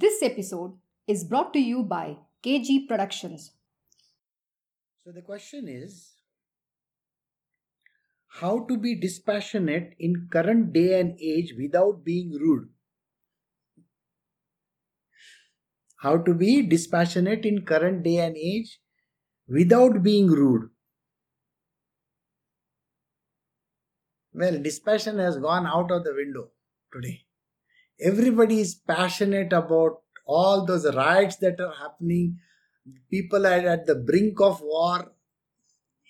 This episode is brought to you by KG Productions. So the question is how to be dispassionate in current day and age without being rude. How to be dispassionate in current day and age without being rude. Well, dispassion has gone out of the window today. Everybody is passionate about all those riots that are happening. People are at the brink of war.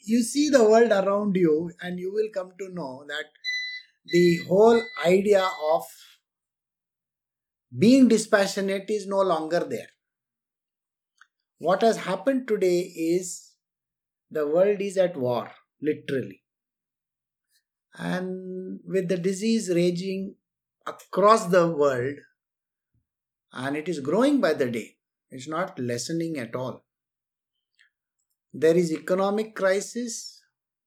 You see the world around you, and you will come to know that the whole idea of being dispassionate is no longer there. What has happened today is the world is at war, literally. And with the disease raging across the world, and it is growing by the day, it's not lessening at all. There is economic crisis,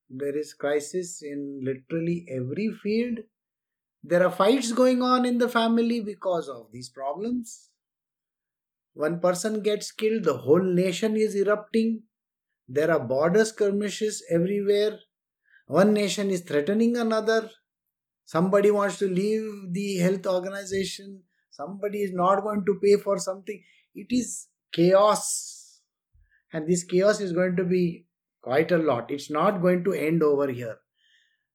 there is crisis in literally every field. There are fights going on in the family because of these problems. One person gets killed, the whole nation is erupting. There are border skirmishes everywhere. One nation is threatening another. Somebody wants to leave the health organization. Somebody is not going to pay for something. It is chaos. And this chaos is going to be quite a lot. It's not going to end over here.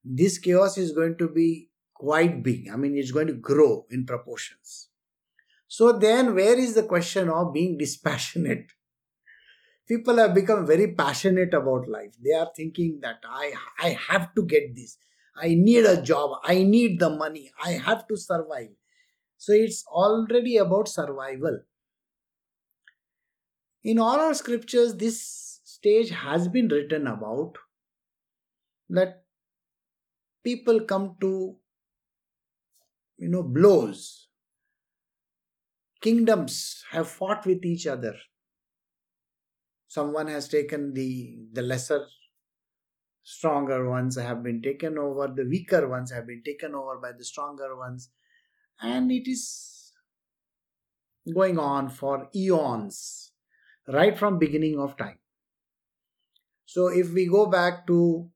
This chaos is going to be quite big. I mean, it's going to grow in proportions. So then, where is the question of being dispassionate? people have become very passionate about life they are thinking that i i have to get this i need a job. I need the money. I have to survive. So it's already about survival. In all our scriptures this stage has been written about that people come to you know blows. Kingdoms have fought with each other. Someone has taken the the lesser stronger ones have been taken over the weaker ones have been taken over by the stronger ones. And it is going on for eons right from beginning of time. So if we go back to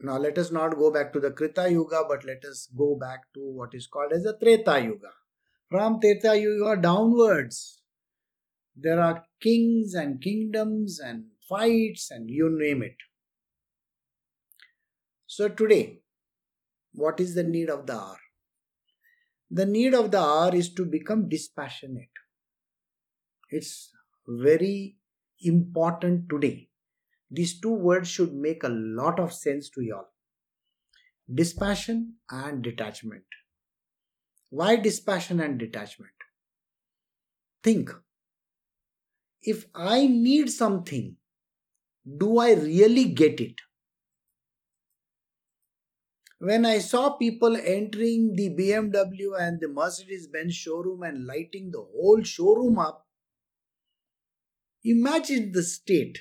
now let us not go back to the krita yuga but let us go back to what is called as the treta yuga. From treta yuga downwards there are kings and kingdoms and fights and you name it. So, today, what is the need of the hour? The need of the hour is to become dispassionate. It's very important today. These two words should make a lot of sense to you all dispassion and detachment. Why dispassion and detachment? Think if I need something, do I really get it? When I saw people entering the BMW and the Mercedes Benz showroom and lighting the whole showroom up, imagine the state.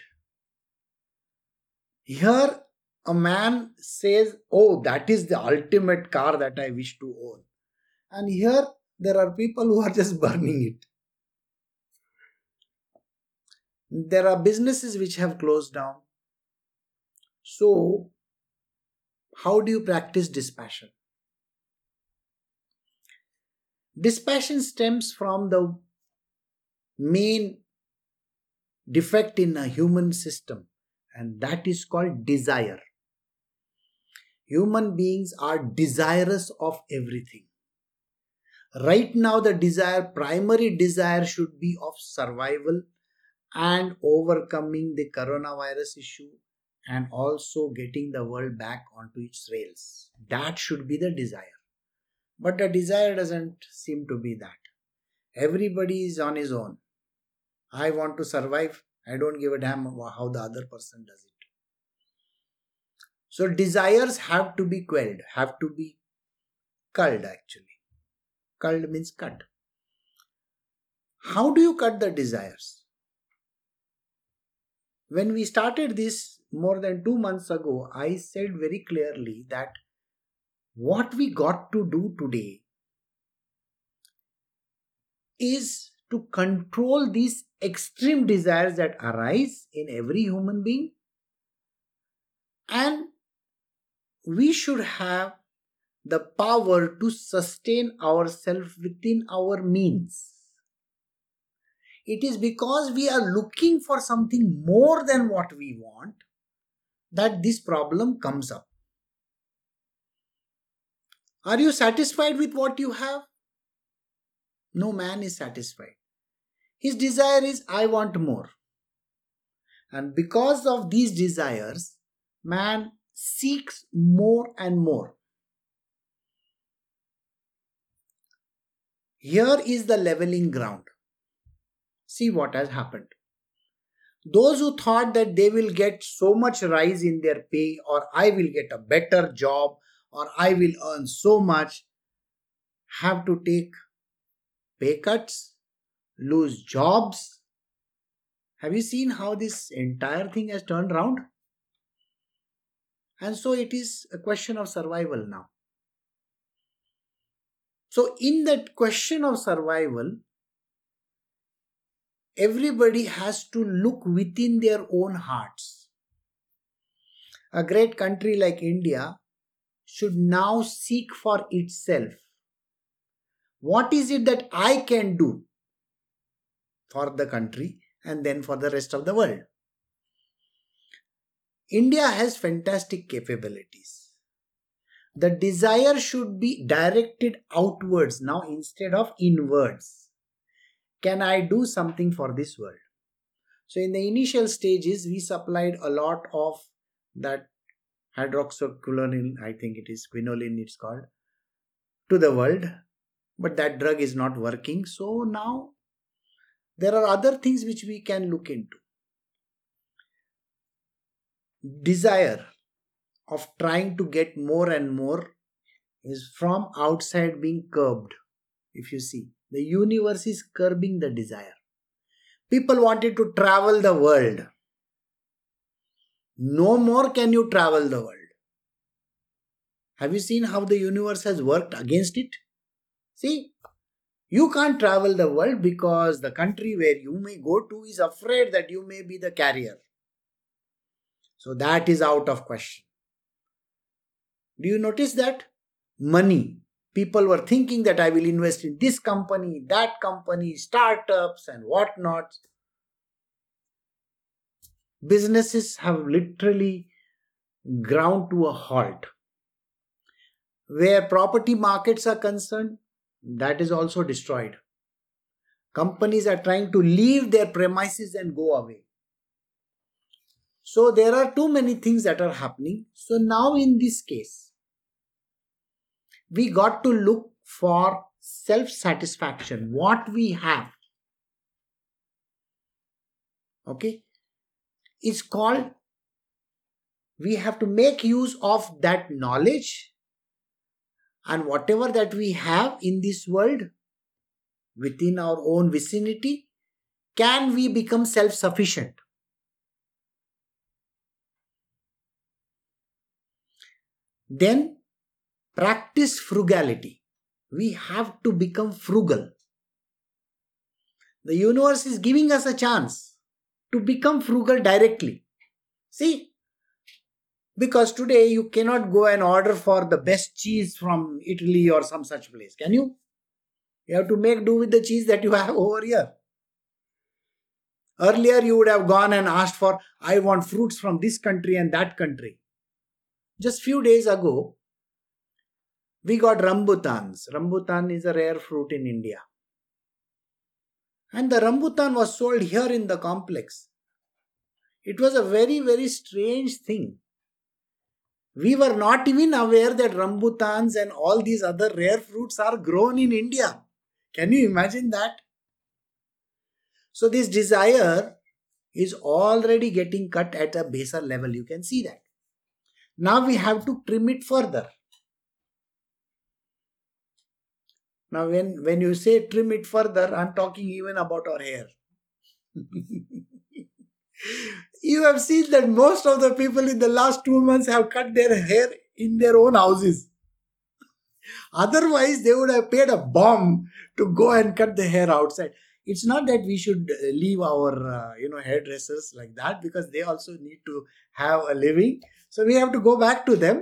Here, a man says, Oh, that is the ultimate car that I wish to own. And here, there are people who are just burning it. There are businesses which have closed down. So, how do you practice dispassion? Dispassion stems from the main defect in a human system, and that is called desire. Human beings are desirous of everything. Right now, the desire, primary desire, should be of survival and overcoming the coronavirus issue and also getting the world back onto its rails. That should be the desire. But the desire doesn't seem to be that. Everybody is on his own. I want to survive. I don't give a damn how the other person does it. So desires have to be quelled, have to be culled actually. Culled means cut. How do you cut the desires? When we started this more than two months ago, I said very clearly that what we got to do today is to control these extreme desires that arise in every human being. And we should have the power to sustain ourselves within our means. It is because we are looking for something more than what we want that this problem comes up. Are you satisfied with what you have? No man is satisfied. His desire is, I want more. And because of these desires, man seeks more and more. Here is the leveling ground. See what has happened. Those who thought that they will get so much rise in their pay, or I will get a better job, or I will earn so much, have to take pay cuts, lose jobs. Have you seen how this entire thing has turned around? And so it is a question of survival now. So, in that question of survival, everybody has to look within their own hearts. A great country like India should now seek for itself. What is it that I can do for the country and then for the rest of the world? India has fantastic capabilities the desire should be directed outwards now instead of inwards. Can I do something for this world? So, in the initial stages, we supplied a lot of that hydroxyquinoline, I think it is quinoline, it's called, to the world, but that drug is not working. So, now there are other things which we can look into. Desire of trying to get more and more is from outside being curbed. If you see, the universe is curbing the desire. People wanted to travel the world. No more can you travel the world. Have you seen how the universe has worked against it? See, you can't travel the world because the country where you may go to is afraid that you may be the carrier. So that is out of question. Do you notice that? Money. People were thinking that I will invest in this company, that company, startups, and whatnot. Businesses have literally ground to a halt. Where property markets are concerned, that is also destroyed. Companies are trying to leave their premises and go away. So there are too many things that are happening. So now in this case, we got to look for self satisfaction, what we have. Okay, it's called we have to make use of that knowledge and whatever that we have in this world within our own vicinity can we become self sufficient then practice frugality. We have to become frugal. The universe is giving us a chance to become frugal directly. See, because today you cannot go and order for the best cheese from Italy or some such place, can you? You have to make do with the cheese that you have over here. Earlier, you would have gone and asked for, I want fruits from this country and that country. Just few days ago, we got rambutans. Rambutan is a rare fruit in India. And the rambutan was sold here in the complex. It was a very, very strange thing. We were not even aware that rambutans and all these other rare fruits are grown in India. Can you imagine that? So, this desire is already getting cut at a baser level. You can see that. Now we have to trim it further. Now, when, when you say trim it further, I'm talking even about our hair. you have seen that most of the people in the last two months have cut their hair in their own houses. Otherwise, they would have paid a bomb to go and cut the hair outside. it's not that we should uh, leave our uh, you know hairdressers like that because they also need to have a living so we have to go back to them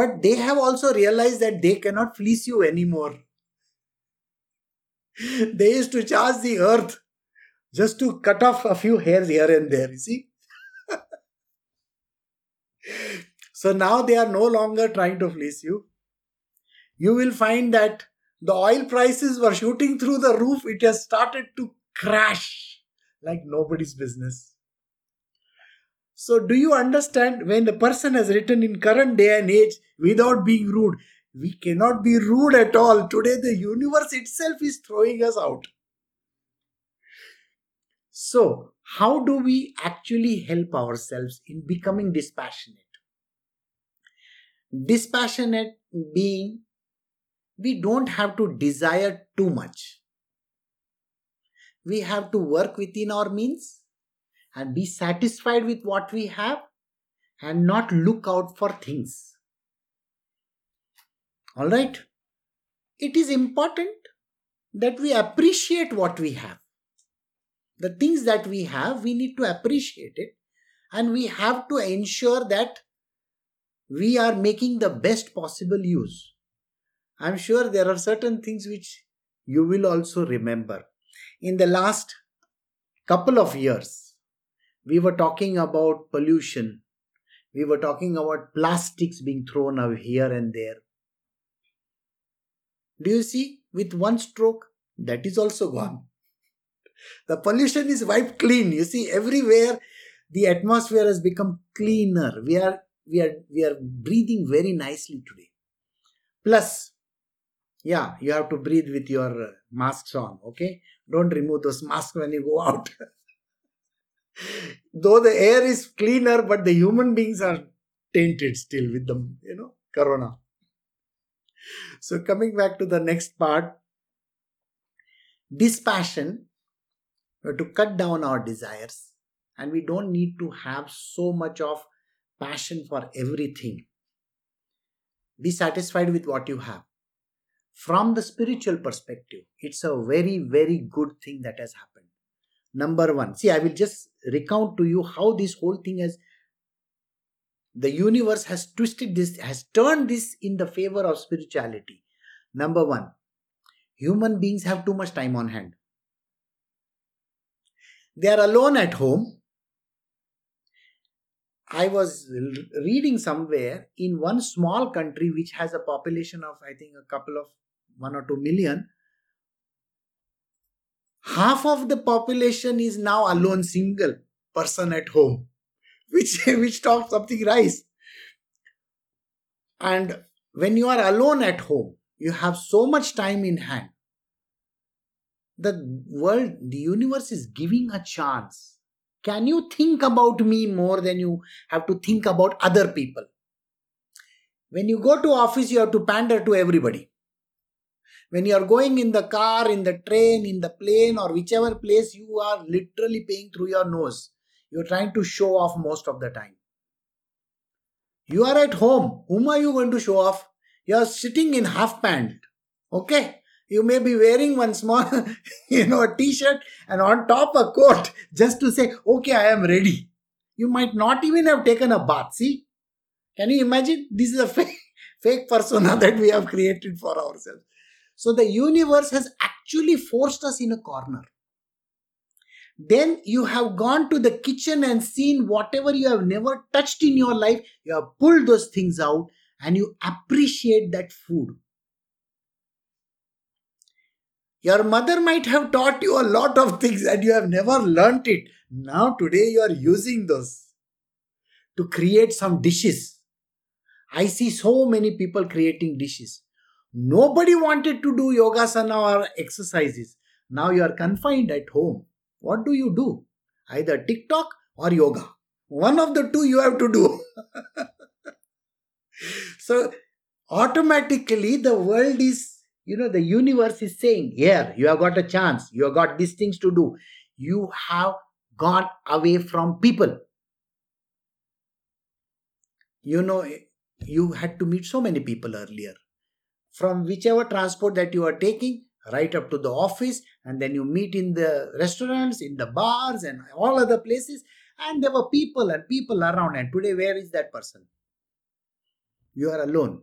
but they have also realized that they cannot fleece you anymore they used to charge the earth just to cut off a few hairs here and there you see so now they are no longer trying to fleece you you will find that the oil prices were shooting through the roof. It has started to crash like nobody's business. So, do you understand when the person has written in current day and age without being rude? We cannot be rude at all. Today, the universe itself is throwing us out. So, how do we actually help ourselves in becoming dispassionate? Dispassionate being we don't have to desire too much. We have to work within our means and be satisfied with what we have and not look out for things. Alright? It is important that we appreciate what we have. The things that we have, we need to appreciate it and we have to ensure that we are making the best possible use. I'm sure there are certain things which you will also remember. In the last couple of years, we were talking about pollution. We were talking about plastics being thrown out here and there. Do you see? With one stroke, that is also gone. The pollution is wiped clean. You see, everywhere the atmosphere has become cleaner. We are we are we are breathing very nicely today. Plus, yeah you have to breathe with your masks on okay don't remove those masks when you go out though the air is cleaner but the human beings are tainted still with the you know corona so coming back to the next part dispassion to cut down our desires. And we don't need to have so much of passion for everything. Be satisfied with what you have. From the spiritual perspective, it's a very, very good thing that has happened. Number one, see, I will just recount to you how this whole thing has, the universe has twisted this, has turned this in the favor of spirituality. Number one, human beings have too much time on hand. They are alone at home. I was reading somewhere in one small country which has a population of, I think, a couple of 1 or 2 million, half of the population is now alone single person at home, which, which talks something rise. And when you are alone at home, you have so much time in hand. The world, the universe is giving a chance. Can you think about me more than you have to think about other people? When you go to office, you have to pander to everybody. When you are going in the car, in the train, in the plane, or whichever place, you are literally paying through your nose. You're trying to show off most of the time. You are at home. Whom are you going to show off? You are sitting in half pant. Okay? You may be wearing one small, you know, a t-shirt and on top a coat just to say, okay, I am ready. You might not even have taken a bath. See? Can you imagine? This is a fake, fake persona that we have created for ourselves. So the universe has actually forced us in a corner. Then you have gone to the kitchen and seen whatever you have never touched in your life, you have pulled those things out and you appreciate that food. Your mother might have taught you a lot of things and you have never learnt it. Now, today, you are using those to create some dishes. I see so many people creating dishes. Nobody wanted to do yogasana or exercises. Now you are confined at home. What do you do? Either TikTok or yoga. One of the two you have to do. so automatically the world is, you know, the universe is saying, here, you have got a chance. You have got these things to do. You have gone away from people. You know, you had to meet so many people earlier from whichever transport that you are taking, right up to the office, and then you meet in the restaurants, in the bars, and all other places. And there were people and people around. And today, where is that person? You are alone.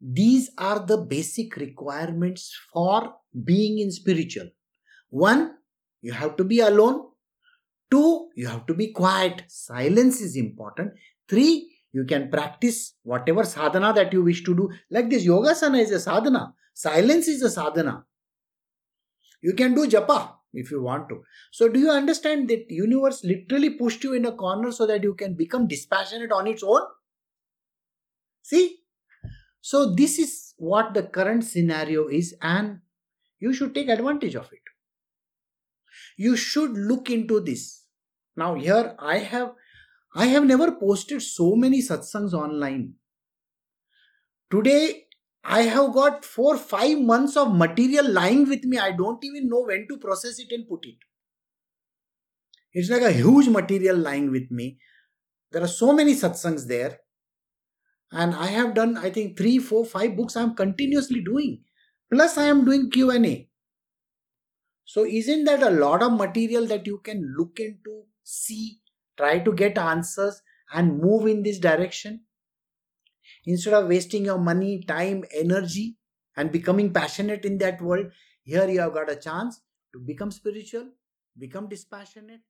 These are the basic requirements for being in spiritual. One, you have to be alone. Two, you have to be quiet. Silence is important. Three, you can practice whatever sadhana that you wish to do. Like this yogasana is a sadhana. Silence is a sadhana. You can do japa if you want to. So do you understand that universe literally pushed you in a corner so that you can become dispassionate on its own? See? So this is what the current scenario is and you should take advantage of it. You should look into this. Now here I have I have never posted so many satsangs online. Today, I have got four, five months of material lying with me. I don't even know when to process it and put it. It's like a huge material lying with me. There are so many satsangs there. And I have done, I think, three, four, five books I am continuously doing. Plus, I am doing Q&A. So, isn't that a lot of material that you can look into, see, try to get answers and move in this direction instead of wasting your money time energy and becoming passionate in that world here you have got a chance to become spiritual become dispassionate